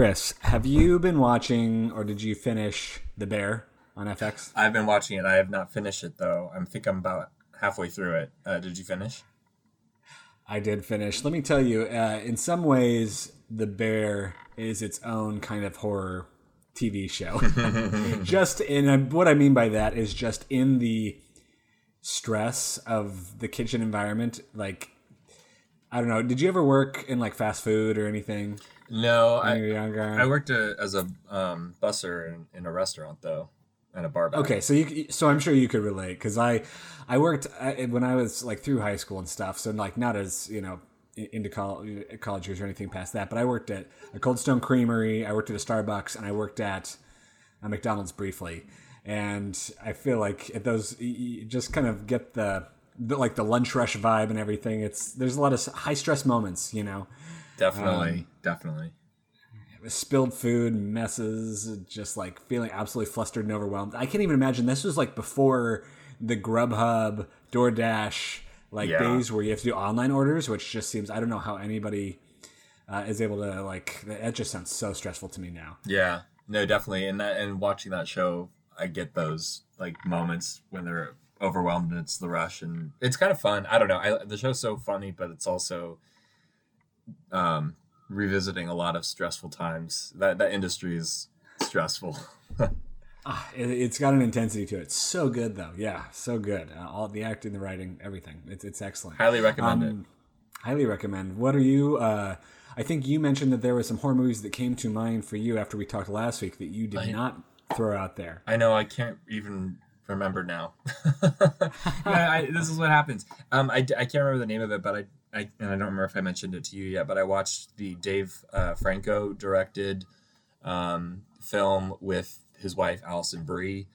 Chris, have you been watching or did you finish The Bear on FX? I've been watching it. I have not finished it though. I think I'm about halfway through it. Uh, did you finish? I did finish. Let me tell you, uh, in some ways, The Bear is its own kind of horror TV show. just in what I mean by that is just in the stress of the kitchen environment. Like, I don't know. Did you ever work in like fast food or anything No, I you were younger? I worked uh as a um, busser in, in a restaurant though, and a bar back. Okay, so you so I'm sure you could relate because I I worked I, when I was like through high school and stuff. So like not as you know into college, college years or anything past that. But I worked at a Cold Stone Creamery. I worked at a Starbucks, and I worked at a McDonald's briefly. And I feel like at those you just kind of get the, the like the lunch rush vibe and everything. It's there's a lot of high stress moments, you know Definitely, Um, definitely. spilled food, messes, just like feeling absolutely flustered and overwhelmed. I can't even imagine this was like before the Grubhub, DoorDash, like Yeah. days where you have to do online orders, which just seems I don't know how anybody uh, is able to like. That just sounds so stressful to me now. Yeah, no, definitely. And that and watching that show, I get those like moments when they're overwhelmed and it's the rush, and it's kind of fun. I don't know. I, the show's so funny, but it's also um, revisiting a lot of stressful times. That that industry is stressful. Ah, it, it's got an intensity to it. So good though. Yeah, so good. Uh, all the acting, the writing, everything. It's it's excellent. Highly recommend it. Um, highly recommend. What are you? Uh, I think you mentioned that there were some horror movies that came to mind for you after we talked last week that you did not throw out there. I know I can't even remember now. yeah, I, this is what happens. Um, I, I can't remember the name of it, but I, I and I don't remember if I mentioned it to you yet. But I watched the Dave uh, Franco directed um, film with his wife Alison Brie,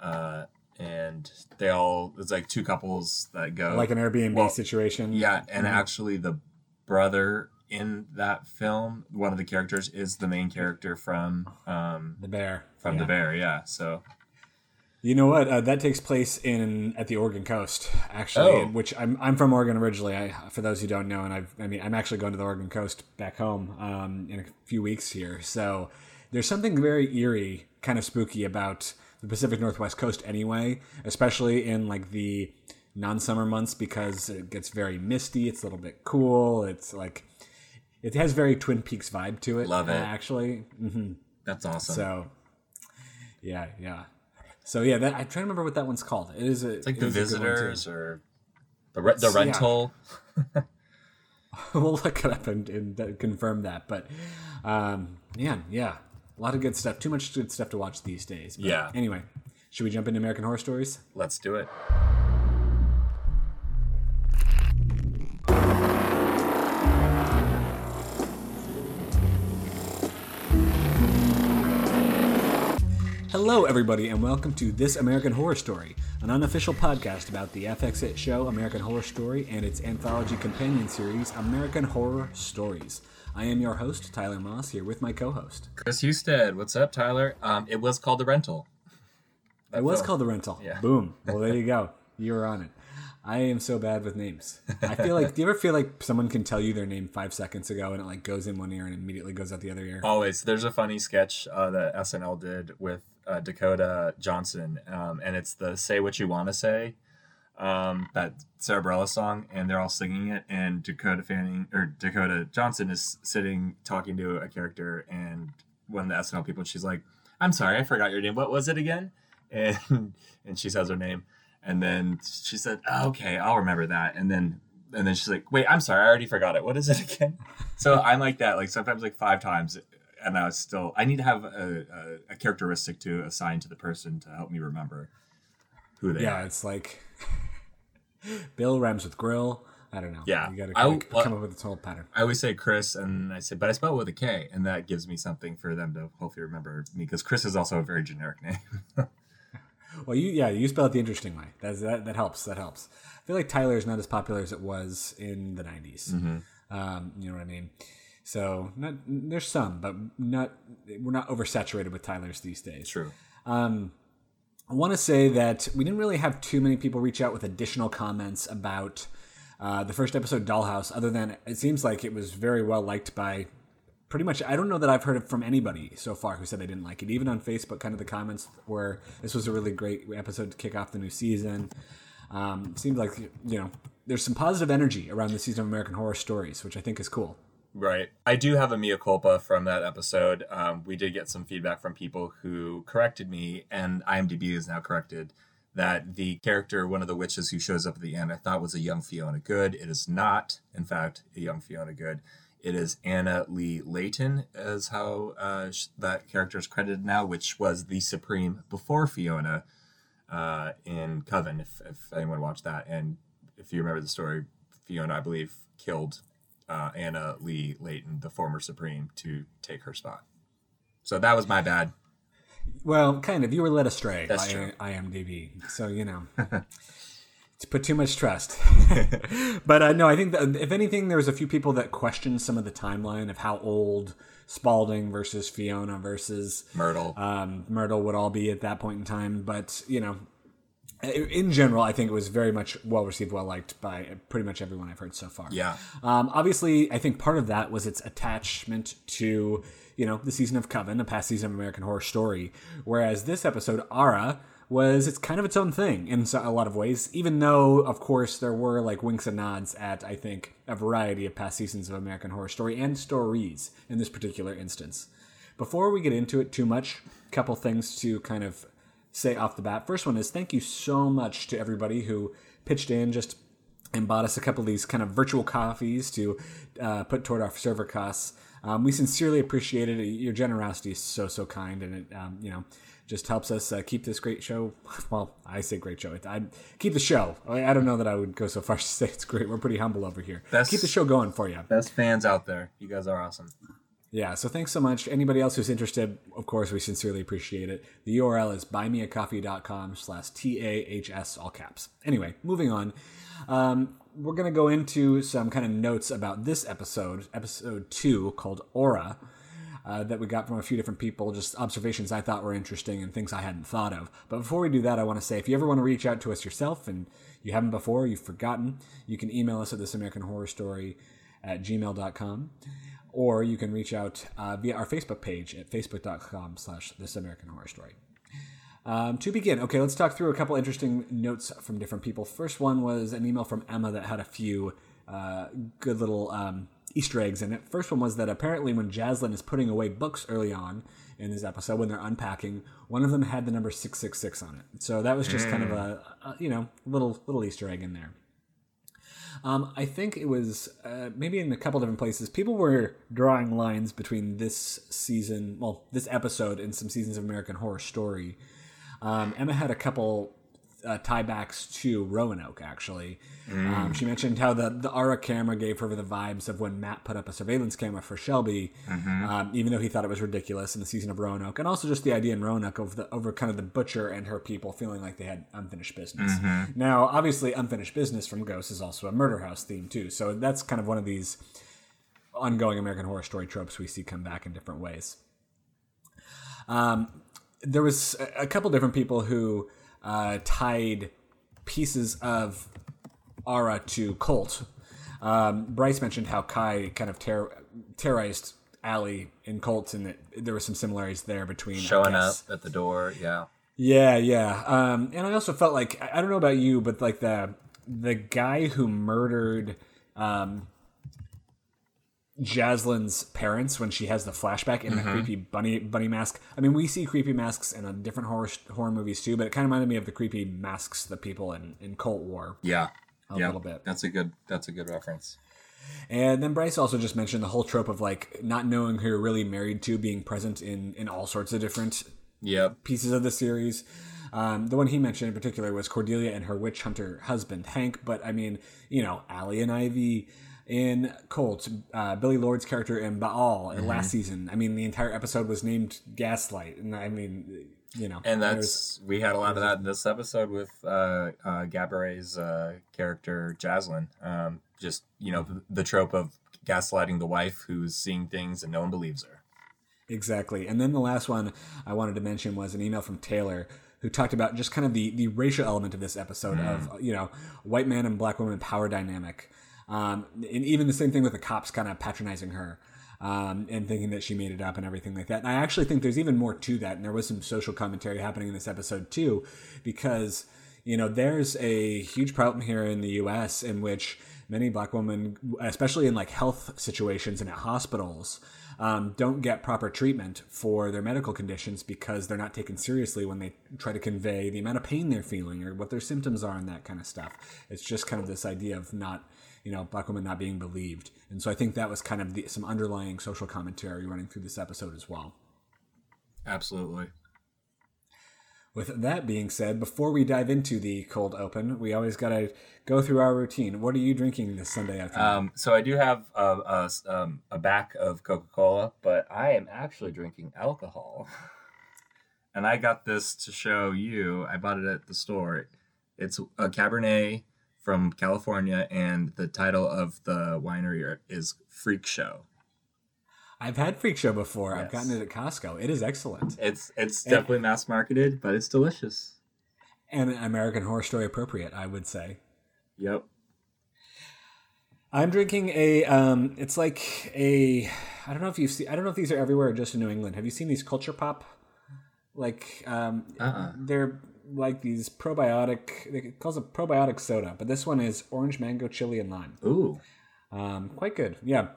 uh, and they all it's like two couples that go Like an Airbnb Well, situation. yeah, and Mhm. actually the brother in that film, one of the characters is the main character from um, The bear. from Yeah. the bear. Yeah, so. You know what? Uh, that takes place in at the Oregon coast, actually. Oh. Which I'm I'm from Oregon originally. I, for those who don't know, and I've I mean I'm actually going to the Oregon coast back home um, in a few weeks here. So there's something very eerie, kind of spooky about the Pacific Northwest coast anyway, especially in like the non-summer months because it gets very misty. It's a little bit cool. It's like it has very Twin Peaks vibe to it. Love it. actually. hmm That's awesome. So, yeah, yeah. So yeah, that, I'm trying to remember what that one's called. It is a, It's like the is a good one, too. visitors or the re- the Yeah. rental. we'll look it up and, and confirm that. But um, man, yeah, a lot of good stuff. Too much good stuff to watch these days. But Yeah. Anyway, should we jump into American Horror Stories? Let's do it. Hello, everybody, and welcome to This American Horror Story, an unofficial podcast about the FX show American Horror Story and its anthology companion series, American Horror Stories. I am your host, Tyler Moss, here with my co-host. Kris Husted, what's up, Tyler? Um, it was called the rental. It was film. called The Rental. Yeah. Boom. Well, there you go. You were on it. I am so bad with names. I feel like. do you ever feel like someone can tell you their name five seconds ago and it like goes in one ear and immediately goes out the other ear? Always. There's a funny sketch uh, that SNL did with uh, Dakota Johnson, um, and it's the "Say What You Want to Say." Um, that Bareilles song, and they're all singing it, and Dakota Fanning or Dakota Johnson is sitting talking to a character, and one of the SNL people, she's like, "I'm sorry, I forgot your name. What was it again?" And and she says her name, and then she said, oh, "Okay, I'll remember that." And then and then she's like, "Wait, I'm sorry, I already forgot it. What is it again?" So I'm like that, like sometimes like five times, and I was still. I need to have a, a, a characteristic to assign to the person to help me remember who they yeah, are. it's like Bill rhymes with grill. I don't know. Yeah. you got to come well- up with a total pattern. I always say Chris, and I say, but I spell it with a K, and that gives me something for them to hopefully remember me because Chris is also a very generic name. Well, you yeah, you spell it the interesting way. That's, that that helps. That helps. I feel like Tyler is not as popular as it was in the '90s. Mm-hmm. Um, you know what I mean? So not there's some, but not we're not oversaturated with Tylers these days. True. Um, I want to say that we didn't really have too many people reach out with additional comments about uh, the first episode, Dollhouse. Other than it seems like it was very well liked by pretty much I don't know that I've heard it from anybody so far who said they didn't like it. Even on Facebook, kind of the comments were this was a really great episode to kick off the new season. Um, seemed like you know there's some positive energy around the season of American Horror Stories, which I think is cool. Right. I do have a mea culpa from that episode. Um, we did get some feedback from people who corrected me, and IMDb is now corrected that the character, one of the witches who shows up at the end, I thought was a young Fiona Good. It is not, in fact, a young Fiona Good. It is Anna Leigh Leighton, as how uh, that character is credited now, which was the Supreme before Fiona uh, in Coven, if, if anyone watched that. And if you remember the story, Fiona, I believe, killed uh, Anna Leigh Leighton, the former Supreme, to take her spot. So that was my bad. Well, kind of. You were led astray That's by true. IMDb, so you know. to put too much trust. but uh, no, I think that if anything, there was a few people that questioned some of the timeline of how old Spalding versus Fiona versus Myrtle. um, Myrtle would all be at that point in time. But you know, in general, I think it was very much well received, well liked by pretty much everyone I've heard so far. yeah. Um, obviously, I think part of that was its attachment to, you know, the season of Coven, a past season of American Horror Story. Whereas this episode, Aura, was it's kind of its own thing in a lot of ways. Even though, of course, there were like winks and nods at, I think, a variety of past seasons of American Horror Story and stories in this particular instance. Before we get into it too much, a couple things to kind of say off the bat. First one is thank you so much to everybody who pitched in just and bought us a couple of these kind of virtual coffees to uh, put toward our server costs. Um, we sincerely appreciate it. Your generosity is so so kind, and it um, you know just helps us uh, keep this great show. Well, I say great show. I keep the show. I, I don't know that I would go so far as to say it's great. We're pretty humble over here. That's- keep the show going for you. Best fans out there. You guys are awesome. Yeah, so thanks so much. Anybody else who's interested, of course, we sincerely appreciate it. The URL is buymeacoffee.com slash T-A-H-S, all caps. Anyway, moving on. Um, we're going to go into some kind of notes about this episode, episode two, called Aura, uh, that we got from a few different people, just observations I thought were interesting and things I hadn't thought of. But before we do that, I want to say if you ever want to reach out to us yourself and you haven't before, you've forgotten, you can email us at this American Horror Story at gmail.com or you can reach out uh, via our Facebook page at facebook.com slash this American Horror Story. Um, to begin, okay, let's talk through a couple interesting notes from different people. First one was an email from Emma that had a few uh, good little um, Easter eggs in it. First one was that apparently when Jaslyn is putting away books early on in this episode, when they're unpacking, one of them had the number 666 on it. So that was just kind of a, a, you know, little little Easter egg in there. Um, I think it was uh, maybe in a couple different places. People were drawing lines between this season, well, this episode, and some seasons of American Horror Story. Um, Emma had a couple uh, tiebacks to Roanoke, actually. Um, she mentioned how the, the Aura camera gave her the vibes of when Matt put up a surveillance camera for Shelby, um, even though he thought it was ridiculous in the season of Roanoke. And also just the idea in Roanoke of the, over kind of the butcher and her people feeling like they had unfinished business. Now, obviously, unfinished business from Ghost is also a murder house theme, too. So that's kind of one of these ongoing American Horror Story tropes we see come back in different ways. Um, there was a couple different people who uh, tied pieces of Aura to Cult. Um, Bryce mentioned how Kai kind of ter- terrorized Allie in Cult, and that there were some similarities there between Showing up at the door. Yeah. Yeah, yeah. Um, and I also felt like I I don't know about you, but like the the guy who murdered um, Jaslyn's parents when she has the flashback in the creepy bunny bunny mask. I mean, we see creepy masks in a different horror horror movies too, but it kind of reminded me of the creepy masks the people in in Cult War. Yeah. A yeah. little bit. That's a good. That's a good reference. And then Bryce also just mentioned the whole trope of like not knowing who you're really married to being present in in all sorts of different Yep. pieces of the series. Um, the one he mentioned in particular was Cordelia and her witch hunter husband Hank. But I mean, you know, Allie and Ivy in Cult, uh, Billie Lourd's character in Baal in last season. I mean, the entire episode was named Gaslight, and I mean, you know, And that's we had a lot of that in this episode with uh, uh, Gabourey's uh, character Jaslyn. Um, just you know the, the trope of gaslighting the wife who's seeing things and no one believes her. Exactly. And then the last one I wanted to mention was an email from Taylor who talked about just kind of the, the racial element of this episode of, you know, white man and black woman power dynamic. Um, and even the same thing with the cops kind of patronizing her. um, and thinking that she made it up and everything like that. And I actually think there's even more to that, and there was some social commentary happening in this episode too, because you know there's a huge problem here in the U.S. in which many black women, especially in like health situations and at hospitals, um, don't get proper treatment for their medical conditions because they're not taken seriously when they try to convey the amount of pain they're feeling or what their symptoms are and that kind of stuff. It's just kind of this idea of not you know, black women not being believed. And so I think that was kind of the, some underlying social commentary running through this episode as well. Absolutely. With that being said, before we dive into the cold open, we always got to go through our routine. What are you drinking this Sunday afternoon? Um, so I do have a, a, um, a back of Coca Cola, but I am actually drinking alcohol. and I got this to show you. I bought it at the store. It's a Cabernet from California, and the title of the winery is Freak Show. I've had Freak Show before. Yes. I've gotten it at Costco. It is excellent. It's it's and, definitely mass marketed, but it's delicious. And American Horror Story appropriate, I would say. Yep. I'm drinking a. Um, it's like a. I don't know if you've seen. I don't know if these are everywhere or just in New England. Have you seen these Culture Pop? Like, um, uh-uh. they're like these probiotic. It calls it probiotic soda, but this one is orange, mango, chili, and lime. Ooh, um, quite good. Yeah.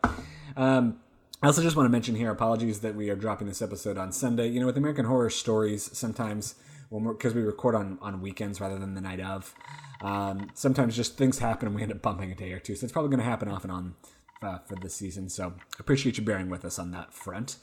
Um, I also just want to mention here. Apologies that we are dropping this episode on Sunday. You know, with American Horror Stories, sometimes when because we record on on weekends rather than the night of, um, sometimes just things happen and we end up bumping a day or two. So it's probably going to happen off and on uh, for this season. So appreciate you bearing with us on that front.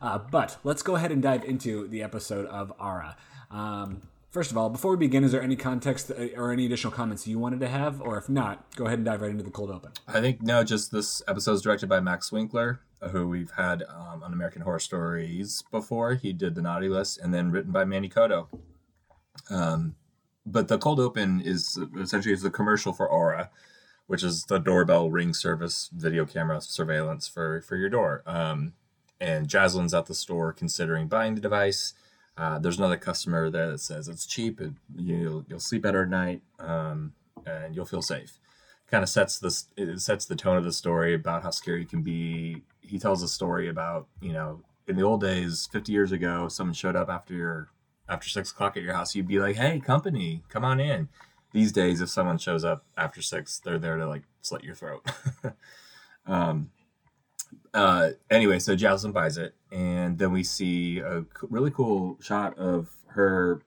Uh, but let's go ahead and dive into the episode of Aura. Um, First of all, before we begin, is there any context uh, or any additional comments you wanted to have? Or if not, go ahead and dive right into the cold open. I think, no, just this episode is directed by Max Winkler, who we've had um, on American Horror Stories before. He did The Naughty List, and then written by Manny Coto. Um, but the cold open is essentially is the commercial for Aura, which is the doorbell ring service video camera surveillance for, for your door. Um, and Jaslyn's at the store considering buying the device uh, there's another customer there that says it's cheap, you'll you'll sleep better at night, um, and you'll feel safe. Kind of sets this it sets the tone of the story about how scary it can be. He tells a story about you know in the old days, 50 years ago, someone showed up after your after six o'clock at your house, you'd be like, "Hey, company, come on in." These days, if someone shows up after six, they're there to like slit your throat. um, uh, anyway, so Jaslyn buys it, and then we see a really cool shot of her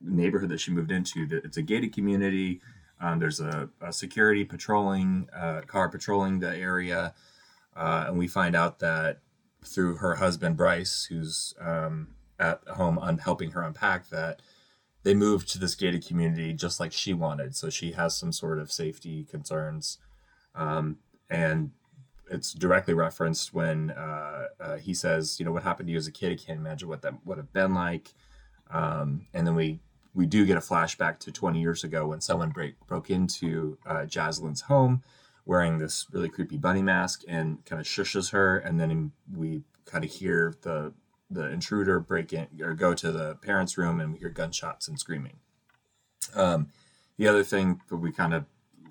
neighborhood that she moved into. It's a gated community. Um, there's a, a, security patrolling uh, car patrolling the area, uh, and we find out that through her husband Bryce, who's um, at home un- helping her unpack that they moved to this gated community just like she wanted. So she has some sort of safety concerns, um, and it's directly referenced when uh, uh, he says, you know, what happened to you as a kid? I can't imagine what that would have been like. Um, and then we we do get a flashback to 20 years ago when someone break broke into uh, Jaslyn's home wearing this really creepy bunny mask and kind of shushes her, and then we kind of hear the the intruder break in or go to the parents' room, and we hear gunshots and screaming. Um, the other thing that we kind of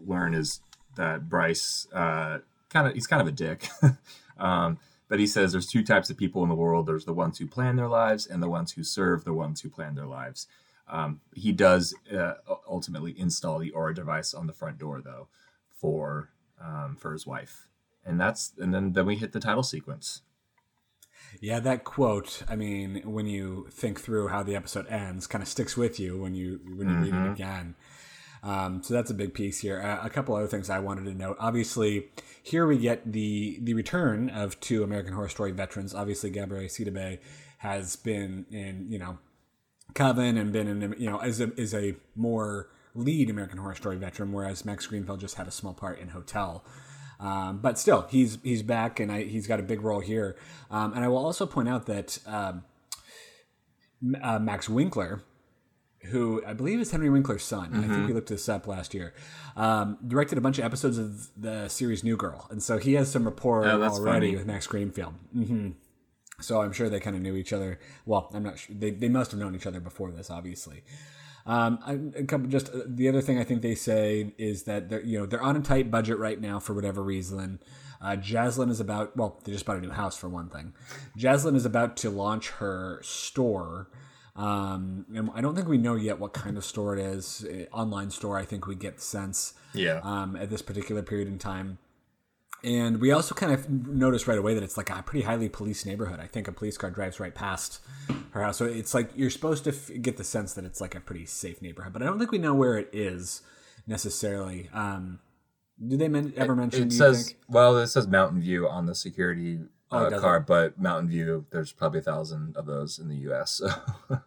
learn is that Bryce uh, kind of he's kind of a dick. um, but he says there's two types of people in the world. There's the ones who plan their lives and the ones who serve the ones who plan their lives. Um, he does uh, ultimately install the Aura device on the front door though for um, for his wife, and that's and then then we hit the title sequence. Yeah, that quote. I mean, when you think through how the episode ends, kind of sticks with you when you when you mm-hmm. read it mm-hmm. again. Um, so that's a big piece here. Uh, a couple other things I wanted to note. Obviously, here we get the the return of two American Horror Story veterans. Obviously, Gabrielle Sidibe has been in you know Coven and been in you know as a is a more lead American Horror Story veteran, whereas Max Greenfield just had a small part in Hotel. Um, but still, he's he's back and I, he's got a big role here. Um, and I will also point out that um, uh, Max Winkler, who I believe is Henry Winkler's son. Mm-hmm. I think mm-hmm. we looked this up last year. Um, directed a bunch of episodes of the series New Girl, and so he has some rapport oh, already funny. with Max Greenfield. Mm-hmm. So I'm sure they kind of knew each other. Well, I'm not sure. They, they must have known each other before this, obviously. Um, a couple just uh, the other thing I think they say is that they're you know they're on a tight budget right now for whatever reason. Uh, Jaslyn is about, well, they just bought a new house for one thing. Jaslyn is about to launch her store. Um, and I don't think we know yet what kind of store it is. Online store, I think we get the sense Yeah. um, at this particular period in time. And we also kind of notice right away that it's like a pretty highly police neighborhood. I think a police car drives right past her house. So it's like you're supposed to f- get the sense that it's like a pretty safe neighborhood. But I don't think we know where it is necessarily. Um, did they men- ever mention? it you says think? well, it says Mountain View on the security uh, does card, but Mountain View, there's probably a thousand of those in the U.S. So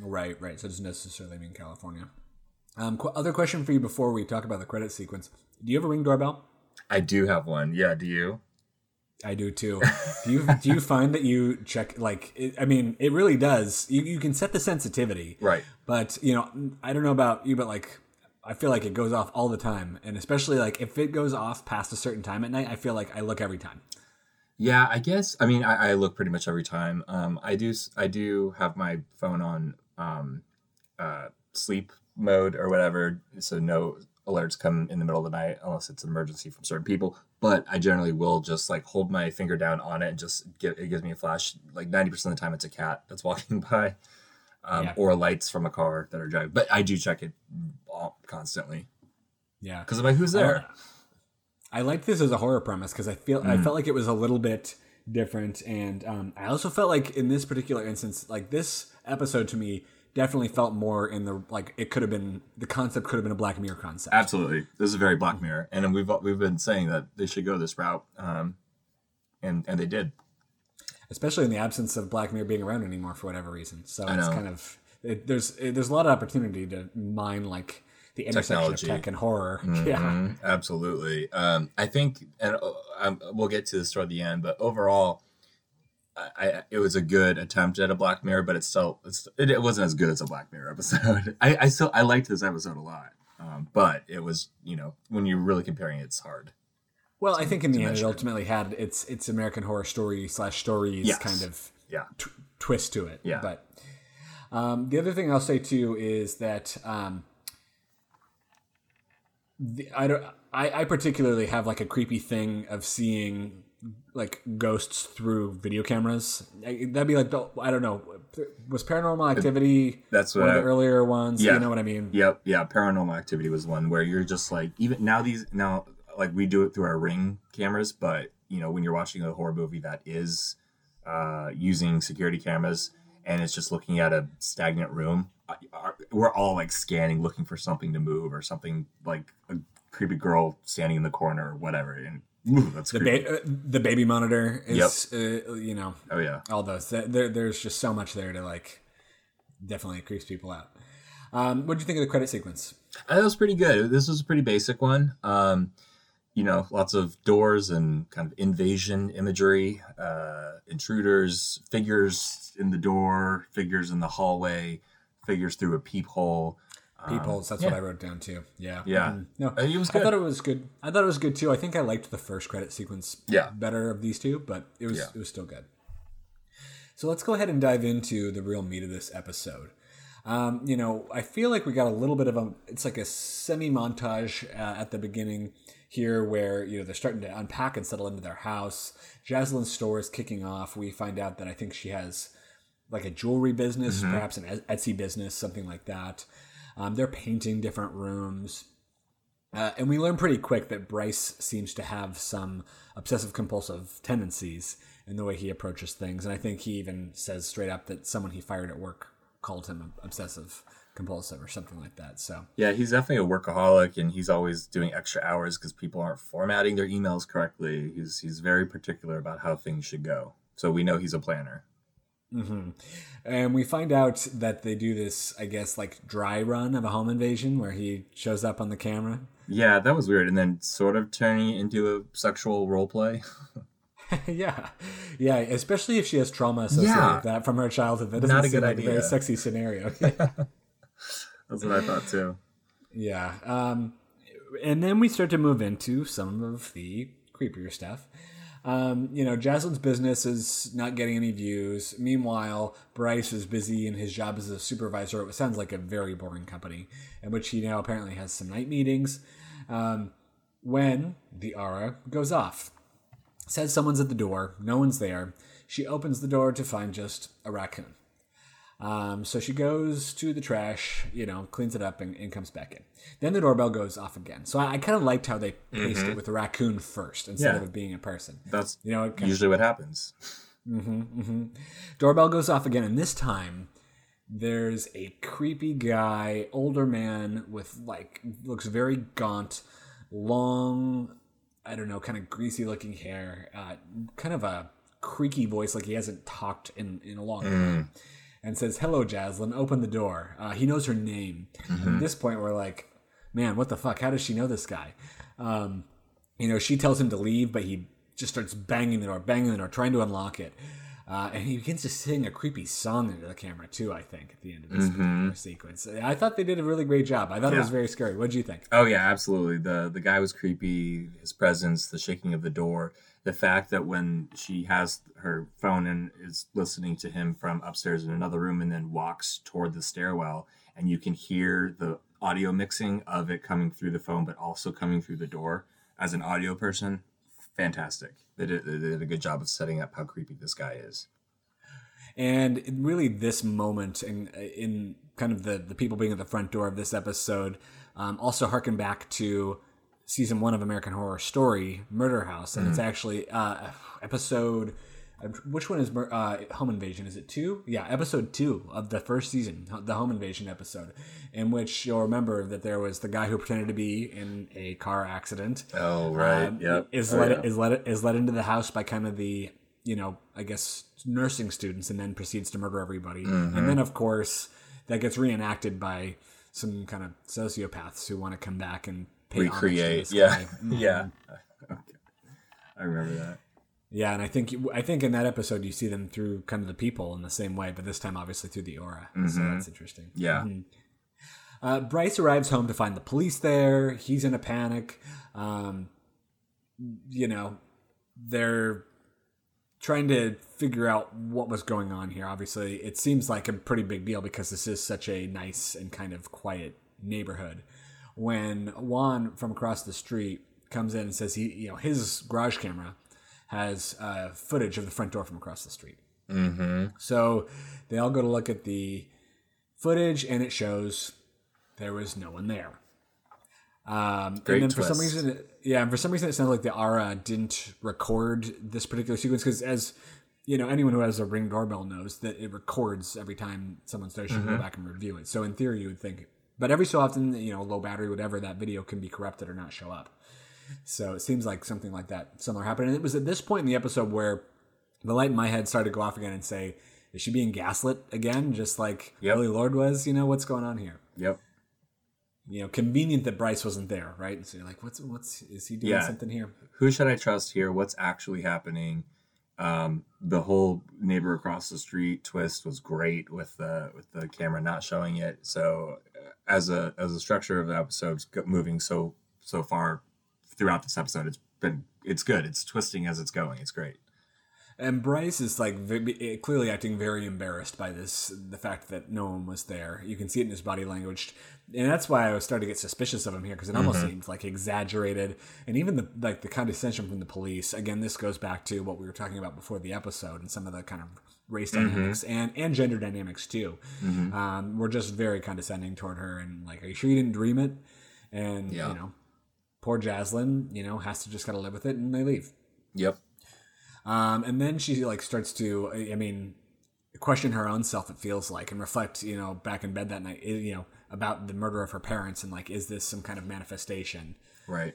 Right, right. So it doesn't necessarily mean California. Um, qu- other question for you before we talk about the credit sequence. Do you have a ring doorbell? I do have one. Yeah, do you? I do too. do you do you find that you check like it, I mean it really does. You you can set the sensitivity. Right. But, you know, I don't know about you but like I feel like it goes off all the time and especially like if it goes off past a certain time at night, I feel like I look every time. Yeah, I guess. I mean, I, I look pretty much every time. Um, I do. I do have my phone on um, uh, sleep mode or whatever, so no alerts come in the middle of the night unless it's an emergency from certain people. But I generally will just like hold my finger down on it and just get it gives me a flash. Like ninety percent of the time, it's a cat that's walking by, um, Yeah. or lights from a car that are driving. But I do check it constantly Yeah. because I'm like, who's there? I liked this as a horror premise because I feel Mm. I felt like it was a little bit different, and um, I also felt like in this particular instance, like this episode to me definitely felt more in the like it could have been the concept could have been a Black Mirror concept. Absolutely, this is very Black Mirror, and we've we've been saying that they should go this route, um, and and they did. especially in the absence of Black Mirror being around anymore for whatever reason. So it's kind of it, there's it, there's a lot of opportunity to mine like the intersection Technology. of tech and horror. Yeah, Mhm, absolutely. Um, I think, and uh, we'll get to this toward the end, but overall, I, I it was a good attempt at a Black Mirror, but it's still it's it, it wasn't as good as a Black Mirror episode. I, I still I liked this episode a lot, um, but it was you know when you're really comparing it, it's hard. Well, I think in the end it ultimately had its its American Horror Story slash stories Yes. kind of Yeah. t- twist to it. Yeah. But um, the other thing I'll say too is that um, the, I don't. I, I particularly have like a creepy thing of seeing like ghosts through video cameras. I- That'd be like the, I don't know. Was Paranormal Activity That's one what of the earlier ones? Yeah. You know what I mean? Yep, yeah. Paranormal Activity was one where you're just like even now these now like we do it through our Ring cameras, but you know when you're watching a horror movie that is uh, using security cameras and it's just looking at a stagnant room, we're all like scanning, looking for something to move or something like a creepy girl standing in the corner or whatever, and ooh, that's The ba- uh, the baby monitor is uh, you know oh yeah, all those. There, there's just so much there to like. Definitely creeps people out. Um, what do you think of the credit sequence? Uh, That was pretty good. This was a pretty basic one. Um, you know, lots of doors and kind of invasion imagery, uh, intruders, figures in the door, figures in the hallway, figures through a peephole. Um, Peepholes. That's what I wrote down too. Yeah. Yeah. Mhm. No, it was good. I thought it was good. I thought it was good too. I think I liked the first credit sequence. Yeah. Better of these two, but it was Yeah. it was still good. So let's go ahead and dive into the real meat of this episode. Um, you know, I feel like we got a little bit of a it's like a semi montage uh, at the beginning here where you know they're starting to unpack and settle into their house. Jaslyn's store is kicking off. We find out that I think she has like a jewelry business, Mm-hmm. perhaps an Etsy business, something like that. Um, they're painting different rooms. Uh, and we learn pretty quick that Bryce seems to have some obsessive compulsive tendencies in the way he approaches things. And I think he even says straight up that someone he fired at work called him obsessive compulsive or something like that. So, Yeah, he's definitely a workaholic, and he's always doing extra hours because people aren't formatting their emails correctly. He's he's very particular about how things should go. So we know he's a planner. And we find out that they do this, I guess, like dry run of a home invasion where he shows up on the camera. Yeah, that was weird, and then sort of turning it into a sexual role play. yeah, yeah. Especially if she has trauma associated Yeah. with that from her childhood. That doesn't Not a good like a very sexy scenario. That's what I thought too. Yeah. Um, and then we start to move into some of the creepier stuff. Um, you know, Jaslyn's business is not getting any views. Meanwhile, Bryce is busy in his job as a supervisor It sounds like a very boring company, in which he now apparently has some night meetings. Um, when the aura goes off. says someone's at the door. No one's there. She opens the door to find just a raccoon. Um, so she goes to the trash, you know, cleans it up and, and comes back in. Then the doorbell goes off again. So I, I kind of liked how they paced it with the raccoon first instead Yeah. of it being a person. That's You know, it kind usually what happens. Doorbell goes off again, and this time there's a creepy guy, older man with like looks very gaunt, long, I don't know, kind of greasy looking hair, uh, kind of a creaky voice, like he hasn't talked in in a long time, and says, "Hello, Jaslyn. Open the door." Uh, he knows her name. At this point, we're like, "Man, what the fuck? How does she know this guy?" Um, you know, she tells him to leave, but he just starts banging the door, banging the door, trying to unlock it. Uh, and he begins to sing a creepy song into the camera too. I think at the end of this particular sequence, I thought they did a really great job. I thought it was very scary. What did you think? Oh yeah, absolutely. The the guy was creepy. His presence, the shaking of the door, the fact that when she has her phone and is listening to him from upstairs in another room, and then walks toward the stairwell, and you can hear the audio mixing of it coming through the phone, but also coming through the door. As an audio person, fantastic. They did, they did a good job of setting up how creepy this guy is. And really, this moment in in kind of the the people being at the front door of this episode um, also harken back to season one of American Horror Story, Murder House, and it's actually uh, episode. Which one is uh, Home Invasion? Is it two? Yeah, episode two of the first season, the Home Invasion episode, in which you'll remember that there was the guy who pretended to be in a car accident Oh right, um, yep. Is Oh, let yeah. is let is let into the house by kind of the you know I guess nursing students, and then proceeds to murder everybody. Mm-hmm. And then of course that gets reenacted by some kind of sociopaths who want to come back and pay homage to recreate. Yeah, yeah. Okay. I remember that. yeah. And I think I think in that episode you see them through kind of the people in the same way, but this time obviously through the aura. So that's interesting. Mm-hmm. Yeah. Uh, Bryce arrives home to find the police there. He's in a panic. Um, you know, they're trying to figure out what was going on here. Obviously, it seems like a pretty big deal because this is such a nice and kind of quiet neighborhood. When Juan from across the street comes in and says he, you know, his garage camera has uh, footage of the front door from across the street. Mm-hmm. So they all go to look at the footage, and it shows there was no one there. Um, and then for some reason, it, yeah, and for some reason, it sounds like the Aura didn't record this particular sequence because, as you know, anyone who has a ring doorbell knows that it records every time someone starts. You Mm-hmm. go back and review it. So in theory, you would think, but every so often, you know, low battery, whatever, that video can be corrupted or not show up. So it seems like something like that similar happened. And it was at this point in the episode where the light in my head started to go off again and say, "Is she being gaslit again?" Just like Yep. Billie Lourd was. You know what's going on here? Yep. You know, convenient that Bryce wasn't there, right? And so you're like, "What's what's is he doing Yeah. something here?" who should I trust here? What's actually happening? Um, the whole neighbor across the street twist was great with the with the camera not showing it. So as a as a structure of the episodes moving so so far throughout this episode, it's been it's good. It's twisting as it's going. It's great. And Bryce is like eh, clearly acting very embarrassed by this, the fact that no one was there. You can see it in his body language, and that's why I was starting to get suspicious of him here because it almost seems like exaggerated, and even the like the condescension from the police. Again, this goes back to what we were talking about before the episode and some of the kind of race dynamics and and gender dynamics too. Um, we're just very condescending toward her and like, are you sure you didn't dream it? And Yeah. you know, poor Jaslyn, you know, has to just gotta live with it, and they leave. Yep. Um, and then she like starts to, I mean, question her own self. It feels like, and reflect, you know, back in bed that night, you know, about the murder of her parents, and like, is this some kind of manifestation? Right.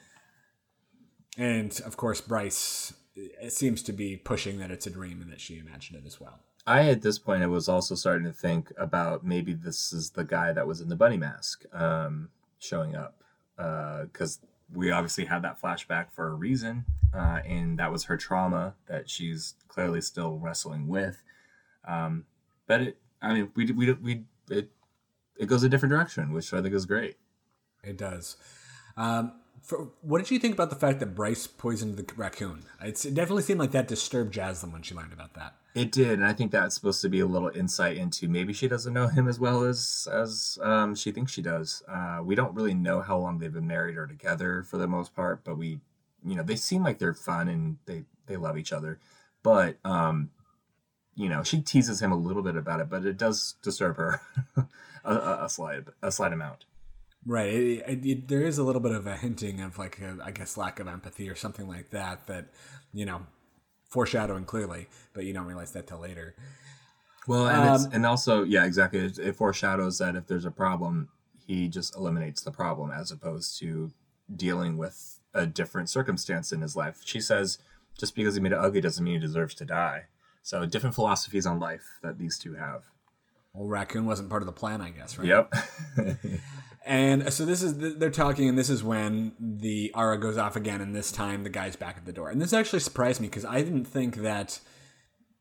And of course, Bryce it seems to be pushing that it's a dream and that she imagined it as well. I at this point I was also starting to think about maybe this is the guy that was in the bunny mask um, showing up because we obviously had that flashback for a reason, uh, and that was her trauma that she's clearly still wrestling with. Um, but it, I mean, we we we it it goes a different direction, which I think is great. It does. Um, for, what did you think about the fact that Bryce poisoned the raccoon? It's, it definitely seemed like that disturbed Jasmine when she learned about that. It did, and I think that's supposed to be a little insight into maybe she doesn't know him as well as as um, she thinks she does. Uh, we don't really know how long they've been married or together for the most part, but we, you know, they seem like they're fun and they they love each other. But um, you know, she teases him a little bit about it, but it does disturb her a, a, a slight a slight amount. Right. It, it, it, there is a little bit of a hinting of like a, I guess lack of empathy or something like that. That you know, foreshadowing clearly, but you don't realize that till later. Well, and um, and also yeah, exactly. It, it foreshadows that if there's a problem, he just eliminates the problem as opposed to dealing with a different circumstance in his life. She says, just because he made it ugly doesn't mean he deserves to die. So different philosophies on life that these two have. Well, raccoon wasn't part of the plan, I guess, right? Yep. and so this is they're talking, and this is when the aura goes off again, and this time the guy's back at the door. And this actually surprised me because I didn't think that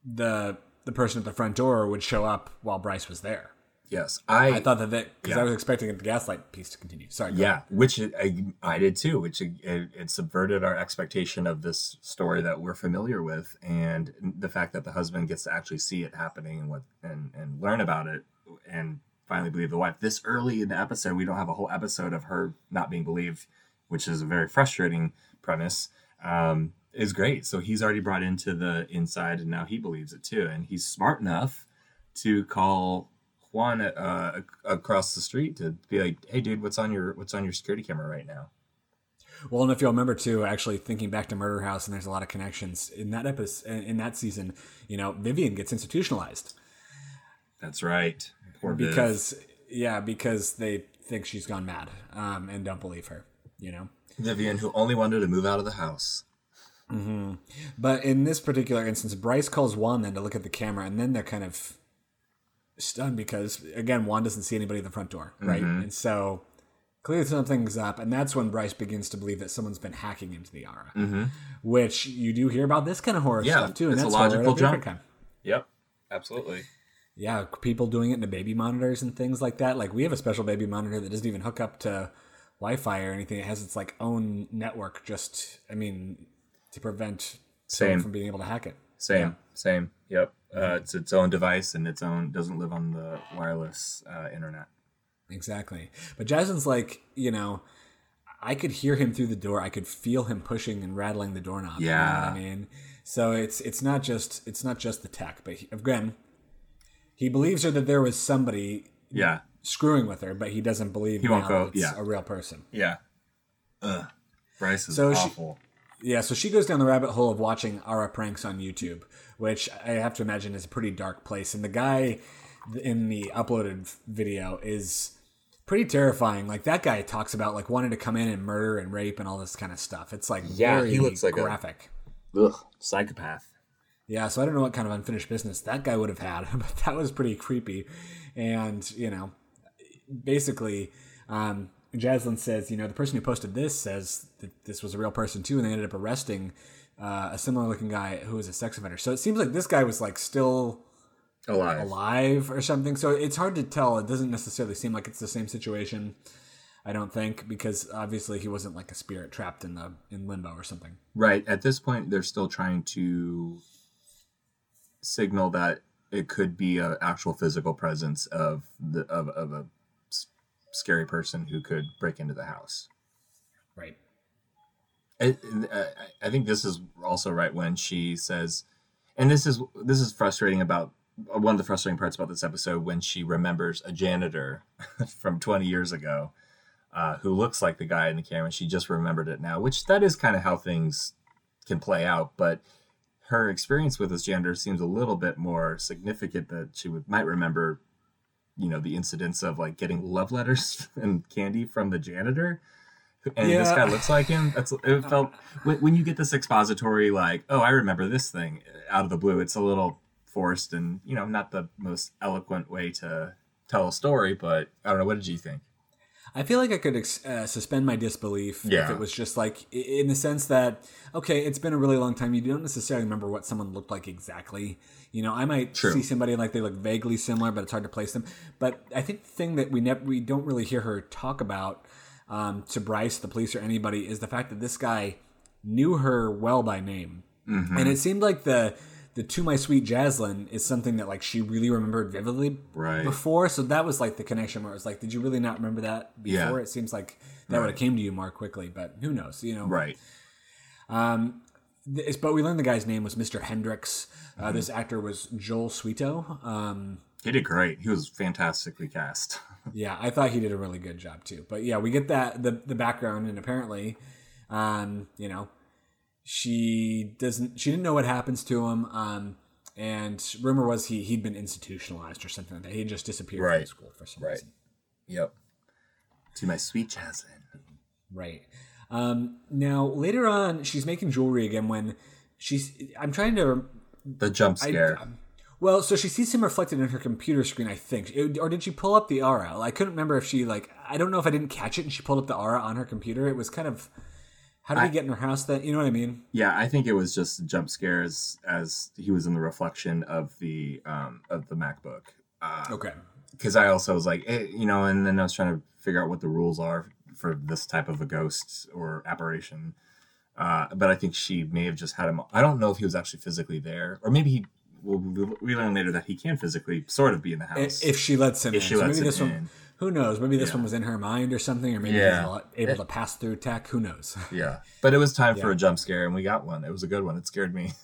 the the person at the front door would show up while Bryce was there. Yes, I, I thought that because yeah. I was expecting the gaslight piece to continue. Sorry. Yeah, ahead. which I, I did too. Which it, it, subverted our expectation of this story that we're familiar with, and the fact that the husband gets to actually see it happening and what and and learn about it, and finally believe the wife. This early in the episode, we don't have a whole episode of her not being believed, which is a very frustrating premise. Um, is great. So he's already brought into the inside, and now he believes it too, and he's smart enough to call Juan uh, across the street to be like, "Hey, dude, what's on your what's on your security camera right now?" Well, and if you'll remember too, actually thinking back to Murder House, and there's a lot of connections in that episode. In that season, you know, Vivian gets institutionalized. That's right. Poor because Viv. yeah, because they think she's gone mad um, and don't believe her. You know, Vivian, who only wanted to move out of the house. Mm-hmm. But in this particular instance, Bryce calls Juan then to look at the camera, and then they're kind of stunned because again Juan doesn't see anybody at the front door, right? Mm-hmm. And so clearly something's up, and that's when Bryce begins to believe that someone's been hacking into the aura, mm-hmm. which you do hear about this kind of horror yeah, stuff too, and that's a logical jump. Kind. Yep, absolutely. Yeah, people doing it in the baby monitors and things like that. Like we have a special baby monitor that doesn't even hook up to Wi-Fi or anything. It has its like own network. Just, I mean, to prevent same from being able to hack it. Same, yeah. same. Yep. Uh, it's its own device and its own doesn't live on the wireless uh, internet. Exactly. But Jasmine's like, you know, I could hear him through the door. I could feel him pushing and rattling the doorknob. Yeah. You know I mean, so it's it's not just it's not just the tech, but he, again, he believes her that there was somebody. Yeah. Screwing with her, but he doesn't believe he won't go. yeah. a real person. Yeah. Ugh. Bryce is so awful. She, yeah, so she goes down the rabbit hole of watching Aura pranks on YouTube which I have to imagine is a pretty dark place. And the guy in the uploaded video is pretty terrifying. Like that guy talks about like wanting to come in and murder and rape and all this kind of stuff. It's like yeah, he looks like graphic. A, ugh, psychopath. Yeah, so I don't know what kind of unfinished business that guy would have had, but that was pretty creepy. And you know, basically, um, Jaslyn says, you know, the person who posted this says that this was a real person too, and they ended up arresting uh, a similar looking guy who was a sex offender. So it seems like this guy was like still alive, alive or something. So it's hard to tell. It doesn't necessarily seem like it's the same situation. I don't think because obviously he wasn't like a spirit trapped in the in limbo or something. Right. At this point, they're still trying to signal that it could be an actual physical presence of the of, of a scary person who could break into the house. Right. I, I think this is also right when she says, and this is this is frustrating about one of the frustrating parts about this episode when she remembers a janitor from 20 years ago uh, who looks like the guy in the camera. and She just remembered it now, which that is kind of how things can play out. But her experience with this janitor seems a little bit more significant that she would might remember, you know, the incidents of like getting love letters and candy from the janitor and yeah. this guy looks like him. That's it felt when, when you get this expository like, oh, I remember this thing out of the blue. It's a little forced and you know not the most eloquent way to tell a story, but I don't know. What did you think? I feel like I could uh, suspend my disbelief yeah. if it was just like in the sense that okay, it's been a really long time. You don't necessarily remember what someone looked like exactly. You know, I might True. see somebody like they look vaguely similar, but it's hard to place them. But I think the thing that we never we don't really hear her talk about um, to Bryce, the police, or anybody is the fact that this guy knew her well by name, mm-hmm. and it seemed like the the "To My Sweet Jaslyn" is something that like she really remembered vividly right. before. So that was like the connection where it was like, did you really not remember that before? Yeah. It seems like that right. would have came to you more quickly, but who knows? You know, right? Um, this, but we learned the guy's name was Mr. Hendricks. Uh, Mm-hmm. This actor was Joel Swetow. Um, He did great. He was fantastically cast. yeah, I thought he did a really good job too. But yeah, we get that the the background, and apparently, um, you know, she doesn't. She didn't know what happens to him. Um, and rumor was he he'd been institutionalized or something like that. He had just disappeared from Right. school for some Right. reason. Yep. To my sweet Jasmine. Right. Um, now later on, she's making jewelry again when she's. I'm trying to. The jump scare. Well, so she sees him reflected in her computer screen, I think, It- or did she pull up the aura? I couldn't remember if she like. I don't know if I didn't catch it and she pulled up the aura on her computer. It was kind of. How did we get in her house? then? you know what I mean? yeah, I think it was just jump scares as, he was in the reflection of the um of the MacBook. Uh, Okay. because I also was like, eh, you know, and then I was trying to figure out what the rules are for this type of a ghost or apparition. Uh, but I think she may have just had him. I don't know if he was actually physically there, or maybe he. Well, we- learn later that he can physically sort of be in the house. If she lets him If in, she so lets him this one. Who knows? Maybe this Yeah. one was in her mind or something, or maybe Yeah. able to pass through tech. Who knows? yeah, but it was time for a jump scare, and we got one. It was a good one. It scared me.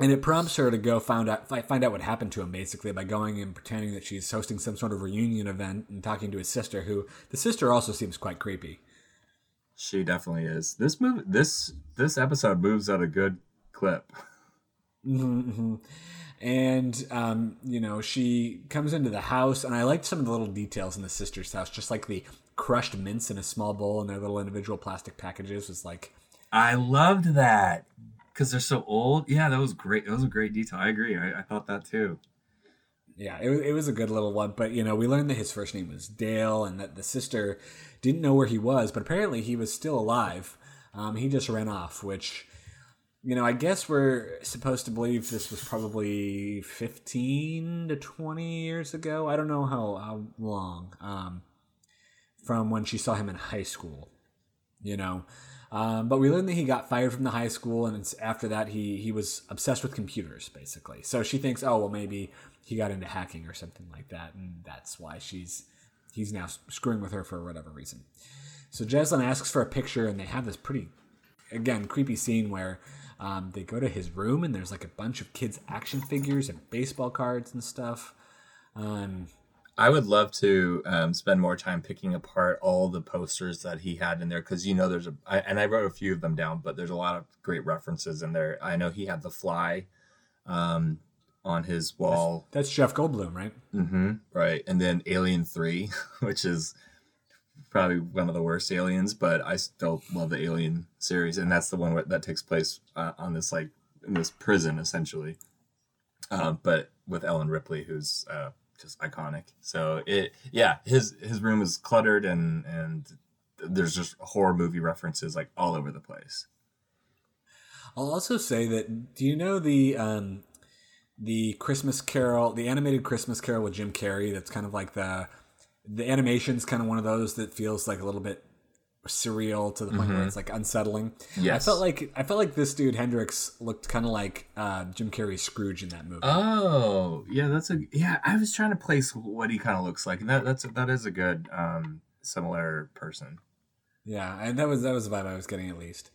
And it prompts her to go find out find out what happened to him basically by going and pretending that she's hosting some sort of reunion event and talking to his sister, who the sister also seems quite creepy. She definitely is. This move, this this episode moves at a good clip. Mm-hmm, mm-hmm. And um, you know, she comes into the house, and I liked some of the little details in the sister's house, just like the crushed mints in a small bowl and their little individual plastic packages was like I loved that because they're so old. Yeah, that was great. That was a great detail. I agree. I, I thought that too. Yeah, it, was- it was a good little one. But, you know, we learned that his first name was Dale and that the sister didn't know where he was, but apparently he was still alive. Um, he just ran off, which, you know, I guess we're supposed to believe this was probably 15 to 20 years ago. I don't know how, how long um, from when she saw him in high school, you know. Um, but we learned that he got fired from the high school, and after that, he he was obsessed with computers, basically. So she thinks, oh well, maybe he got into hacking or something like that, and that's why she's he's now screwing with her for whatever reason. So Jaslyn asks for a picture, and they have this pretty, again, creepy scene where um, they go to his room, and there's like a bunch of kids' action figures and baseball cards and stuff. Um, I would love to um, spend more time picking apart all the posters that he had in there because you know there's a I, and I wrote a few of them down, but there's a lot of great references in there. I know he had the fly um, on his wall, that's Jeff Goldblum, right? Mm-hmm. right, and then Alien Three, which is probably one of the worst aliens, but I still love the Alien series, and that's the one where, that takes place uh, on this like in this prison essentially, um, but with Ellen Ripley, who's uh, just iconic. So it, yeah, his his room is cluttered and and there's just horror movie references like all over the place. I'll also say that do you know the um, the Christmas Carol, the animated Christmas Carol with Jim Carrey? That's kind of like the the animation's kind of one of those that feels like a little bit surreal to the point where it's like unsettling. Yes. I felt like I felt like this dude Hendrix looked kind of like uh, Jim Carrey's Scrooge in that movie. Oh, yeah, that's a yeah. I was trying to place what he kind of looks like, and that that's that is a good um similar person. Yeah, and that was that was the vibe I was getting at least.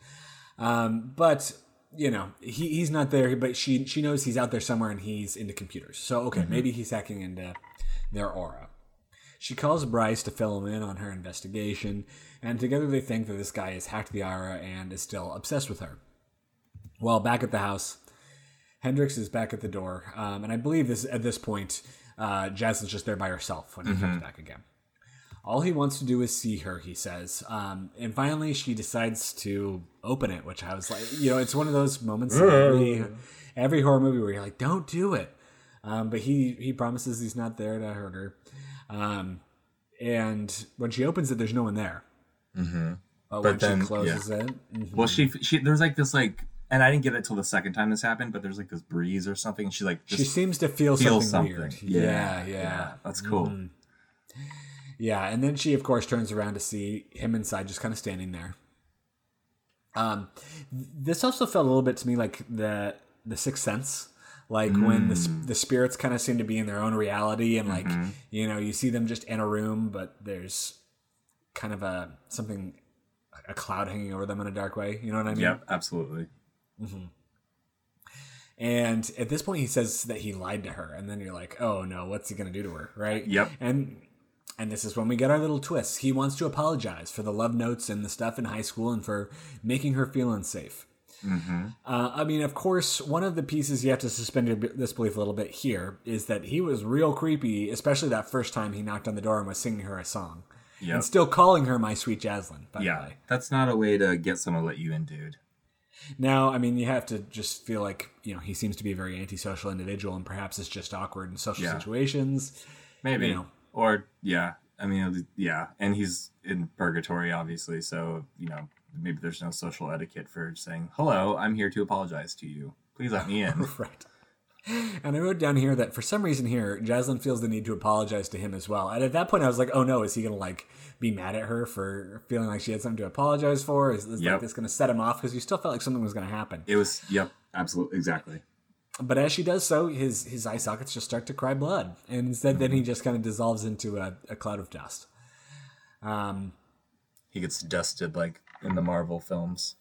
Um, but you know, he, he's not there, but she she knows he's out there somewhere and he's into computers. So okay, maybe he's hacking into their aura. She calls Bryce to fill him in on her investigation, and together they think that this guy has hacked the aura and is still obsessed with her. Well, back at the house, Hendrix is back at the door, um, and I believe this at this point, uh, Jazz is just there by herself when he comes back again. All he wants to do is see her, he says. Um, and finally, she decides to open it, which I was like, you know, it's one of those moments in every, every horror movie where you're like, don't do it. Um, but he, he promises he's not there to hurt her. Um, and when she opens it, there's no one there. Mm-hmm. But, when then, she closes it, mhm. Well, she she there's like this like, and I didn't get it till the second time this happened, but there's like this breeze or something, she like she seems to feel something. Yeah, yeah. yeah, that's cool. Yeah, and then she, of course, turns around to see him inside, just kind of standing there. Um, this also felt a little bit to me like the the Sixth Sense, like when the hmm. the spirits kind of seem to be in their own reality, and like mm-hmm. you know, you see them just in a room, but there's kind of a something, a cloud hanging over them in a dark way. You know what I mean? Yep, absolutely. Mm-hmm. And at this point, he says that he lied to her, and then you're like, "Oh no, what's he gonna do to her?" Right? Yep. And and this is when we get our little twist. He wants to apologize for the love notes and the stuff in high school, and for making her feel unsafe. Uh, I mean, of course, one of the pieces you have to suspend your disbelief a little bit here is that he was real creepy, especially that first time he knocked on the door and was singing her a song, Yep. and still calling her my sweet Jaslyn. By the Yeah, way. that's not a way to get someone to let you in, dude. Now, I mean, you have to just feel like you know he seems to be a very antisocial individual, and perhaps it's just awkward in social Yeah. situations. Maybe. You know. Or yeah, I mean, yeah, and he's in purgatory, obviously. So you know, maybe there's no social etiquette for saying, "Hello, I'm here to apologize to you. Please let me in." Right. And I wrote down here that for some reason here, Jaslyn feels the need to apologize to him as well. And at that point, I was like, "Oh no, is he gonna like be mad at her for feeling like she had something to apologize for? Is, is like Yep. this gonna set him off? Because you still felt like something was gonna happen." it was. Yep. Absolutely. Exactly. But as she does so, his his eye sockets just start to cry blood, and instead, then he just kind of dissolves into a, a cloud of dust. Um, He gets dusted like in the Marvel films.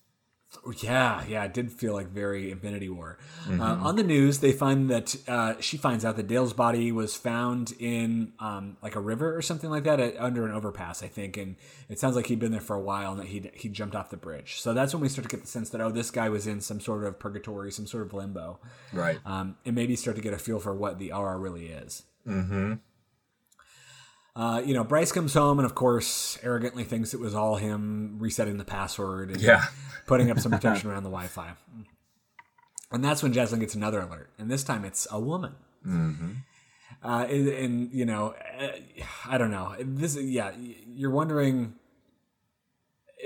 Yeah, yeah, it did feel like very Infinity War. Uh, on the news, they find that uh, she finds out that Dale's body was found in um, like a river or something like that at, under an overpass, I think, and it sounds like he'd been there for a while and that he he jumped off the bridge. So that's when we start to get the sense that oh, this guy was in some sort of purgatory, some sort of limbo, Right. um, and maybe start to get a feel for what the aura really is. mm-hmm. Uh, you know, Bryce comes home and, of course, arrogantly thinks it was all him resetting the password and Yeah. putting up some protection around the Wi Fi. And that's when Jaslyn gets another alert. And this time it's a woman. Mm-hmm. Uh, and, and, you know, uh, I don't know. This, yeah, you're wondering.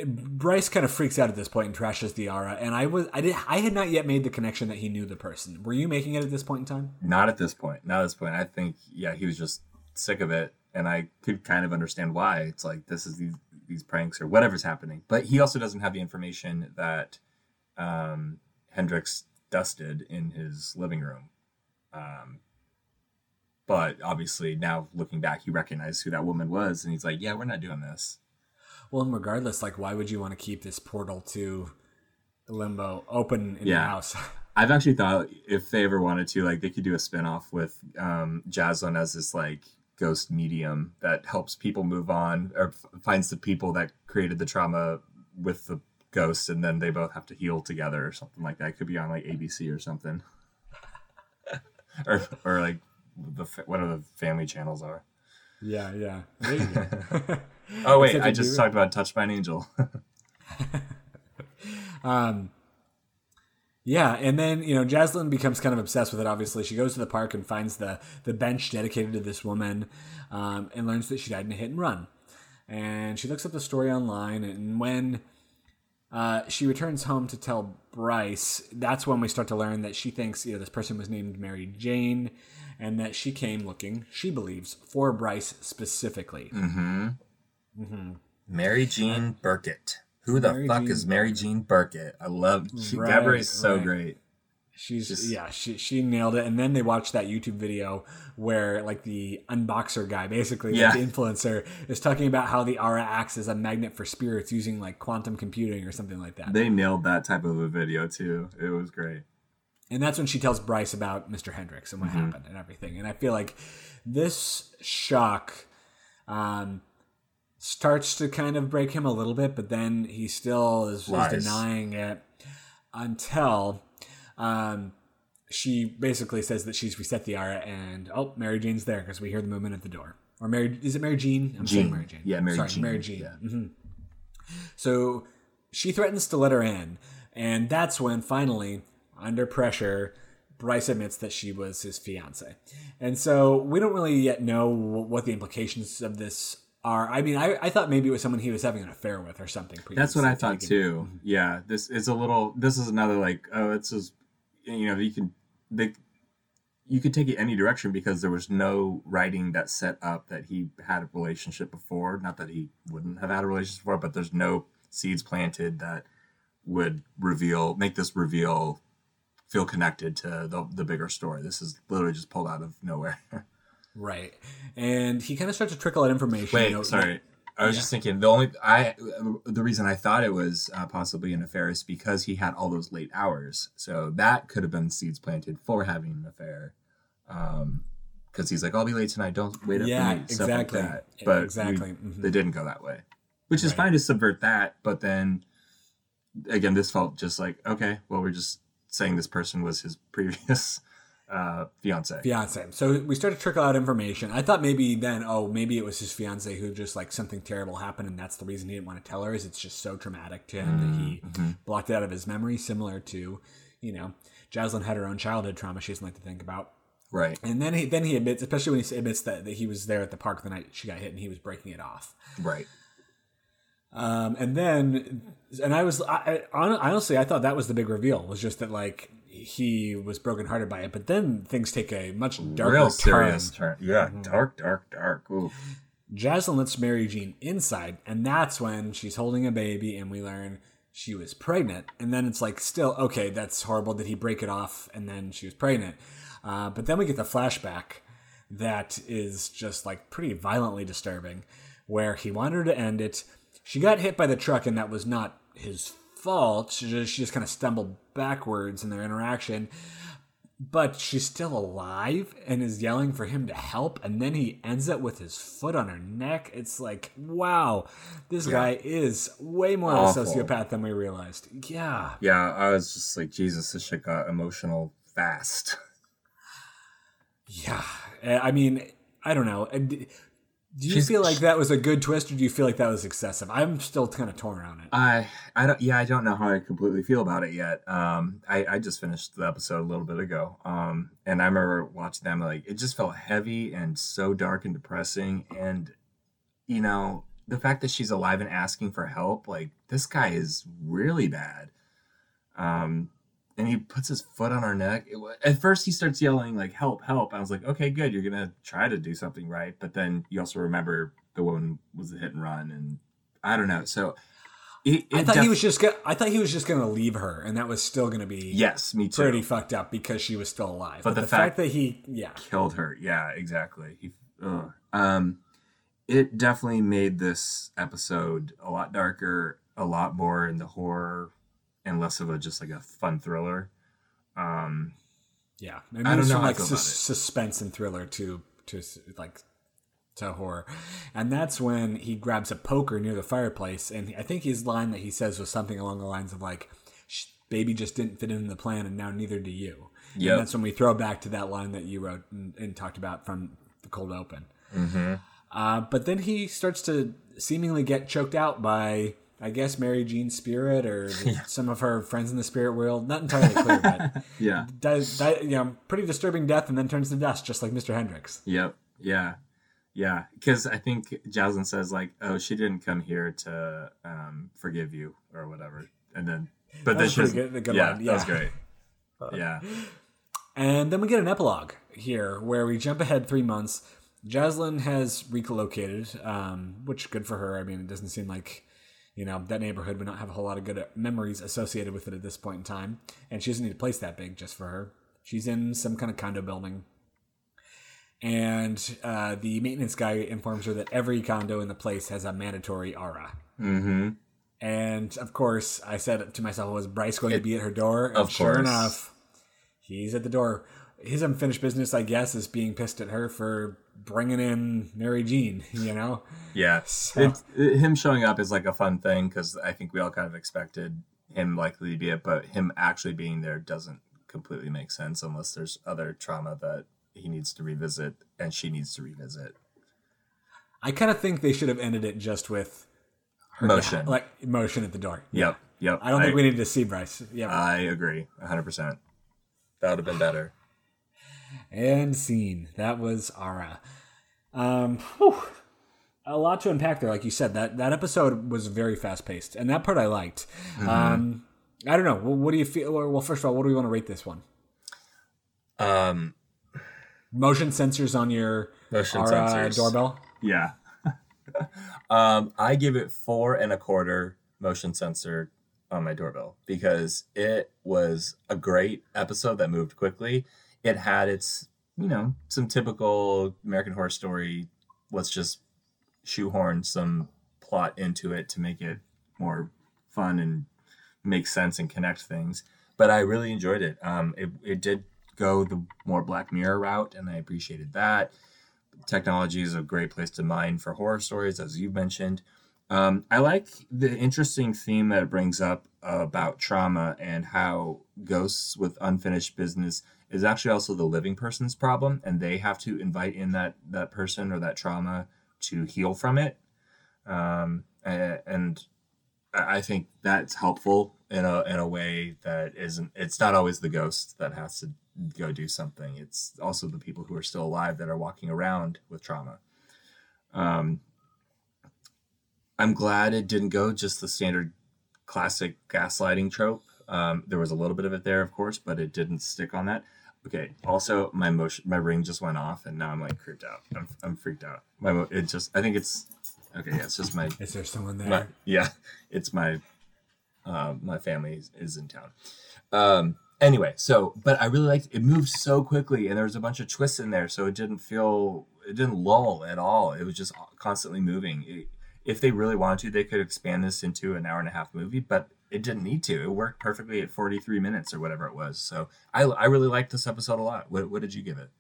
Bryce kind of freaks out at this point and trashes the aura, and I was I did I had not yet made the connection that he knew the person. Were you making it at this point in time? Not at this point. Not at this point. I think yeah, he was just sick of it, and I could kind of understand why. It's like this is these these pranks or whatever's happening. But he also doesn't have the information that um, Hendrix dusted in his living room. Um, but obviously now looking back, he recognized who that woman was, and he's like, "Yeah, we're not doing this." Well, and regardless, like, why would you want to keep this portal to limbo open in your Yeah. house? I've actually thought if they ever wanted to, like they could do a spin-off with um Jaslyn as this like ghost medium that helps people move on or f- finds the people that created the trauma with the ghosts and then they both have to heal together or something like that. It could be on like ABC or something. or or like the fa- whatever the family channels are. yeah, yeah. There you go. Oh wait, I just talked about Touched by an Angel. Um, yeah, and then you know Jaslyn becomes kind of obsessed with it. Obviously, she goes to the park and finds the the bench dedicated to this woman, um, and learns that she died in a hit and run. And she looks up the story online, and when uh, she returns home to tell Bryce, that's when we start to learn that she thinks you know this person was named Mary Jane, and that she came looking, she believes, for Bryce specifically. Mm-hmm. Mm-hmm. Mary Jean Burkett. Who the Mary fuck Jean is Mary Jean Burkett? I love she, Right, Gabourey's so right. great. She's Just- yeah, she she nailed it. And then they watched that YouTube video where like the unboxer guy, basically Yeah. like the influencer, is talking about how the aura acts as a magnet for spirits using like quantum computing or something like that. They nailed that type of a video too. It was great. And that's when she tells Bryce about Mr. Hendricks and what Mm-hmm. happened and everything. And I feel like this shock um, starts to kind of break him a little bit, but then he still is, is denying it until um, she basically says that she's reset the aura and oh, Mary Jane's there because we hear the movement at the door. Or Mary, is it Mary Jean? I'm saying Jean. Mary Jane. Yeah, Mary Sorry, Jean. Mary Jean. Yeah. hmm So she threatens to let her in, and that's when finally, under pressure, Bryce admits that she was his fiance. And so we don't really yet know what the implications of this are. I mean, I, I thought maybe it was someone he was having an affair with or something. That's what I thought too. Yeah, this is a little. This is another like oh, it's just you know you can they you could take it any direction because there was no writing that set up that he had a relationship before. Not that he wouldn't have had a relationship before, but there's no seeds planted that would reveal make this reveal feel connected to the the bigger story. This is literally just pulled out of nowhere. Right. And he kind of starts to trickle out information. Wait, you know, sorry. I was Yeah. just thinking the only I the reason I thought it was uh, possibly an affair is because he had all those late hours, so that could have been seeds planted for having an affair. Um, because he's like, I'll be late tonight. Don't wait up Yeah, for me. Like exactly. that. But Exactly. we- Mhm. they didn't go that way, which is Right. fine to subvert that. But then again, this felt just like okay, well, we're just saying this person was his previous uh, fiance. fiance. So we started to trickle out information. I thought maybe then, oh, maybe it was his fiance who just like something terrible happened, and that's the reason he didn't want to tell her. Is it's just so traumatic to him that he Mm-hmm. blocked it out of his memory, similar to, you know, Jaslyn had her own childhood trauma she doesn't like to think about. Right. And then he then he admits, especially when he admits that, that he was there at the park the night she got hit and he was breaking it off. Right. Um, and then, and I was, I, I, honestly, I thought that was the big reveal was just that like he was brokenhearted by it. But then things take a much darker Real turn. serious turn. Yeah. Dark, dark, dark. Ooh. Jaslyn lets Mary Jean inside, and that's when she's holding a baby, and we learn she was pregnant. And then it's like, still, okay, that's horrible. Did he break it off? And then she was pregnant. Uh, but then we get the flashback that is just like pretty violently disturbing, where he wanted her to end it. She got hit by the truck, and that was not his fault. She just, she just kind of stumbled backwards in their interaction but she's still alive and is yelling for him to help and then he ends up with his foot on her neck. It's like wow this guy is way more Awful. of a sociopath than we realized. Yeah. Yeah, I was just like, Jesus, this shit got emotional fast. yeah i mean i don't know do you She's- feel like that was a good twist or do you feel like that was excessive i'm still kind of torn on it I, I don't, yeah, I don't know how I completely feel about it yet. Um, I, I just finished the episode a little bit ago. Um, and I remember watching them, like, it just felt heavy and so dark and depressing. And, you know, the fact that she's alive and asking for help, like, this guy is really bad. Um, and he puts his foot on her neck. It, at first, he starts yelling like "Help! Help!" I was like, "Okay, good. You're gonna try to do something right." But then you also remember the woman was a hit and run, and I don't know. So it, i it thought he was just gonna i thought he was just gonna leave her and that was still gonna be yes, me too. pretty fucked up because she was still alive but, the the, fact, fact- that he yeah killed her. Yeah, exactly. He. Um, it definitely made this episode a lot darker, a lot more in the horror, and less of a just like a fun thriller. Um, Yeah, I it don't know I like sus- suspense and thriller to to like to horror, and that's when he grabs a poker near the fireplace, and I think his line that he says was something along the lines of like, "Baby just didn't fit in the plan, and now neither do you." Yeah, that's when we throw back to that line that you wrote and, and talked about from the cold open. Mm-hmm. Uh, but then he starts to seemingly get choked out by. I guess Mary Jean's spirit or some of her friends in the spirit world. Not entirely clear, but yeah. dies, die, you know, pretty disturbing death, and then turns to dust, just like Mr. Hendricks. Yep. Yeah. Yeah. Because I think Jaslyn says like, "Oh, she didn't come here to um, forgive you or whatever," and then, but That then she good- good yeah, line, that was great. Yeah. And then we get an epilogue here, where we jump ahead three months. Jaslyn has relocated, um, which good for her. I mean, it doesn't seem like you know that neighborhood would not have a whole lot of good memories associated with it at this point in time, and she doesn't need a place that big just for her. She's in some kind of condo building. And uh, the maintenance guy informs her that every condo in the place has a mandatory aura. Mm-hmm. And of course, I said to myself, was Bryce going to be at her door? And Of sure course. enough, he's at the door. His unfinished business, I guess, is being pissed at her for bringing in Mary Jean, you know? Yeah. So- It, it- him showing up is like a fun thing because I think we all kind of expected him likely to be it, but him actually being there doesn't completely make sense unless there's other trauma that he needs to revisit and she needs to revisit. I kind of think they should have ended it just with her Motion. like motion at the door. Yep. Yep. I don't think we needed to see Bryce. Yeah. I agree. 100%. That would have been better. And scene. That was Aura. Um, whew. a lot to unpack there, like you said. That that episode was very fast paced, and that part I liked. Mm-hmm. Um, I don't know. Well, what do you feel? Well, first of all, what do we want to rate this one? Um, Motion sensors on your Motion Ara sensors. doorbell. yeah. um, I give it four and a quarter motion sensor on my doorbell because it was a great episode that moved quickly. It had its, you know, some typical American Horror Story. Let's just shoehorn some plot into it to make it more fun and make sense and connect things. But I really enjoyed it. Um, it, it did go the more Black Mirror route, and I appreciated that. Technology is a great place to mine for horror stories, as you mentioned. Um, I like the interesting theme that it brings up about trauma and how ghosts with unfinished business is actually also the living person's problem, and they have to invite in that that person or that trauma to heal from it. Um, and, I think that's helpful in a in a way that isn't. It's not always the ghost that has to go do something. It's also the people who are still alive that are walking around with trauma. Um, I'm glad it didn't go just the standard classic gaslighting trope. Um, there was a little bit of it there, of course, but it didn't stick on that. Okay. Also, my motion, my ring just went off, and now I'm like creeped out. I'm, I'm freaked out. My mo- it just, I think it's okay. Yeah, it's just my. Is there someone there? my yeah, it's my. Uh, my family is, is in town. Um, anyway, so but I really liked it. Moved so quickly, and there was a bunch of twists in there, so it didn't feel it didn't lull at all. It was just constantly moving. It, if they really wanted to, they could expand this into an hour and a half movie, but it didn't need to. It worked perfectly at 43 minutes or whatever it was. So I, I really liked this episode a lot. What, what did you give it?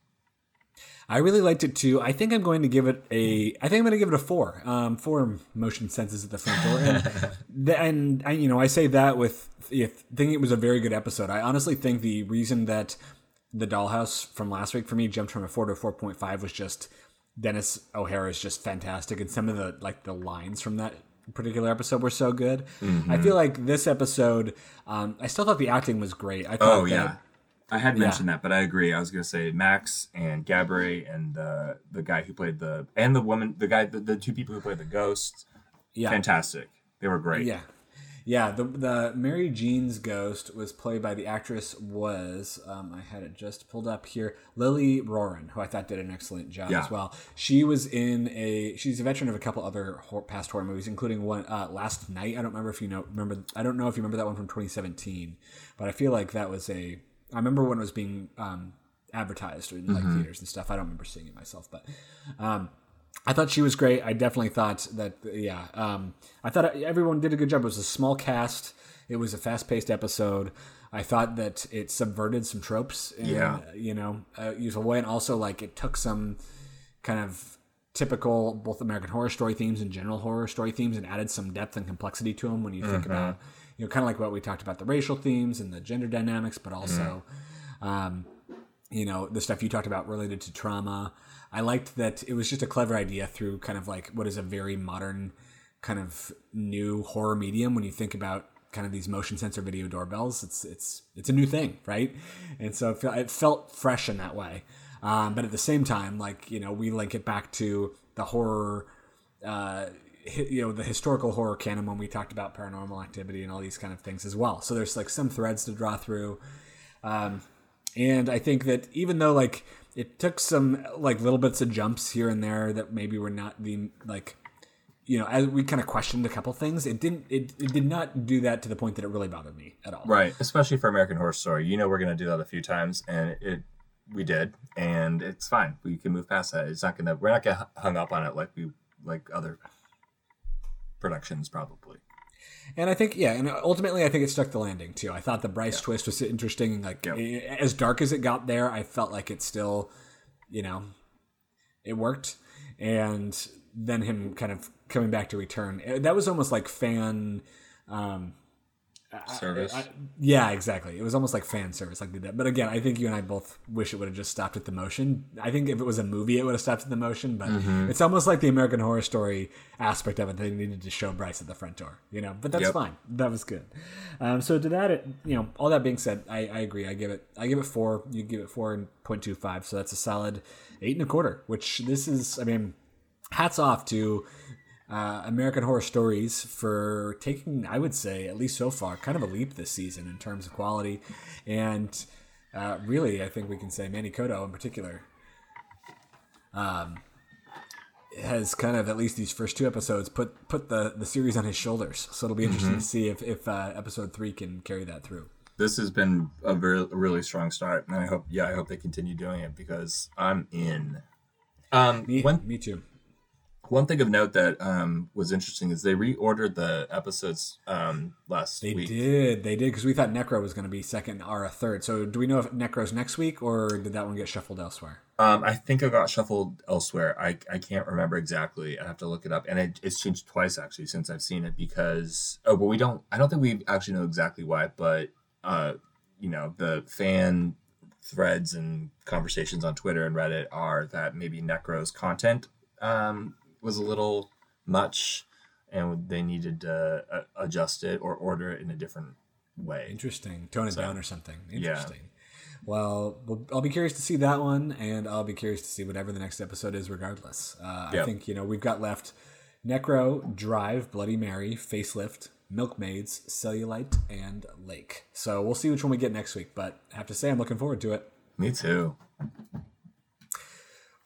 I really liked it too. I think I'm going to give it a. I think I'm going to give it a four. Um, four motion senses at the front door, and, the, and I, you know, I say that with if thinking it was a very good episode. I honestly think the reason that the Dollhouse from last week for me jumped from a four to a four point five was just Denis O'Hare is just fantastic, and some of the like the lines from that particular episode were so good. Mm-hmm. I feel like this episode, um, I still thought the acting was great. I thought Oh that, yeah, I had mentioned that, but I agree. I was going to say Max and Gabrielle and the the guy who played the and the woman, the guy, the, the two people who played the ghost, yeah, fantastic. They were great. Yeah. Yeah, the the Mary Jean's ghost was played by the actress was um, I had it just pulled up here Lily Roran, who I thought did an excellent job Yeah. as well. She was in a she's a veteran of a couple other hor- past horror movies, including one uh, Last Night. I don't remember if you know remember I don't know if you remember that one from 2017, but I feel like that was a I remember when it was being um, advertised in like theaters and stuff. I don't remember seeing it myself, but um, I thought she was great. I definitely thought that, yeah. Um, I thought everyone did a good job. It was a small cast. It was a fast-paced episode. I thought that it subverted some tropes in Yeah. you know a useful way, and also like it took some kind of typical both American Horror Story themes and general horror story themes, and added some depth and complexity to them. When you think about you know kind of like what we talked about the racial themes and the gender dynamics, but also um, you know the stuff you talked about related to trauma. I liked that it was just a clever idea through kind of like what is a very modern kind of new horror medium. When you think about kind of these motion sensor video doorbells it's it's it's a new thing right? And so it, felt fresh in that way. Um, but at the same time like you know we link it back to the horror uh, you know the historical horror canon when we talked about paranormal activity and all these kind of things as well. So there's like some threads to draw through. Um, and I think that even though like it took some like little bits of jumps here and there that maybe were not the like you know as we kind of questioned a couple things it didn't it, it did not do that to the point that it really bothered me at all Right, especially for American Horror Story. You know we're going to do that a few times, and it we did, and it's fine. We can move past that. It's not going to. We're not going to hung up on it like we like other productions probably. And I think yeah and ultimately I think it stuck the landing too. I thought the Bryce twist was interesting like as dark as it got there I felt like it still you know it worked. And then him kind of coming back to return eh, that was almost like fan um Service. I- yeah, exactly. It was almost like fan service, like did that. But again, I think you and I both wish it would have just stopped at the motion. I think if it was a movie, it would have stopped at the motion. But it's almost like the American Horror Story aspect of it. They needed to show Bryce at the front door, you know. But that's Yep. fine. That was good. Um, so to that, it, you know, all that being said, I, I agree. I give it, I give it four. You give it four and point two five. So that's a solid eight and a quarter. Which this is, I mean, hats off to uh, American Horror Stories for taking, I would say, at least so far, kind of a leap this season in terms of quality. And uh, really, I think we can say Manny Coto in particular um, has kind of, at least these first two episodes, put put the, the series on his shoulders. So it'll be interesting to see if, if uh, episode three can carry that through. This has been a very really strong start, and I hope yeah I hope they continue doing it because I'm in. Um, Me, one me too. One thing of note that um, was interesting is they reordered the episodes um, last week. They week. did. They did because we thought Necro was going to be second or a third. So do we know if Necro's next week or did that one get shuffled elsewhere? Um, I think it got shuffled elsewhere. I, I can't remember exactly. I have to look it up, and it, it's changed twice actually since I've seen it because oh, but we don't. I don't think we actually know exactly why, but uh, you know, the fan threads and conversations on Twitter and Reddit are that maybe Necro's content um, was a little much, and they needed to uh, adjust it or order it in a different way. Interesting. Tone it down or something. Interesting. Well, well, I'll be curious to see that one, and I'll be curious to see whatever the next episode is, regardless. Uh, I think, you know, we've got left Necro, Drive, Bloody Mary, Facelift, Milkmaids, Cellulite, and Lake. So we'll see which one we get next week, but I have to say, I'm looking forward to it. Me too.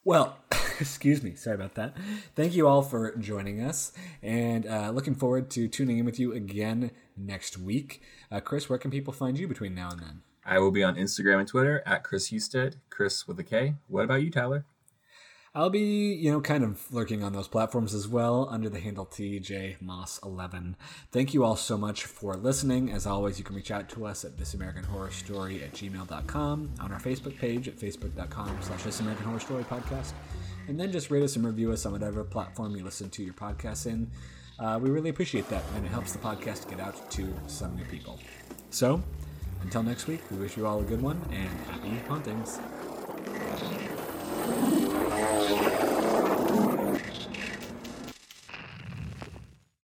Well, excuse me. Sorry about that. Thank you all for joining us, and uh, looking forward to tuning in with you again next week. Uh, Kris, where can people find you between now and then? I will be on Instagram and Twitter at Kris Husted, Kris with a K. What about you, Tyler? I'll be, you know, kind of lurking on those platforms as well under the handle TJ Moss 11. Thank you all so much for listening. As always, you can reach out to us at thisamericanhorrorstory American Horror Story at gmail.com, on our Facebook page at facebook.com slash This American Horror Podcast, and then just rate us and review us on whatever platform you listen to your podcast in. Uh, we really appreciate that, and it helps the podcast get out to some new people. So, until next week, we wish you all a good one and happy hauntings. Música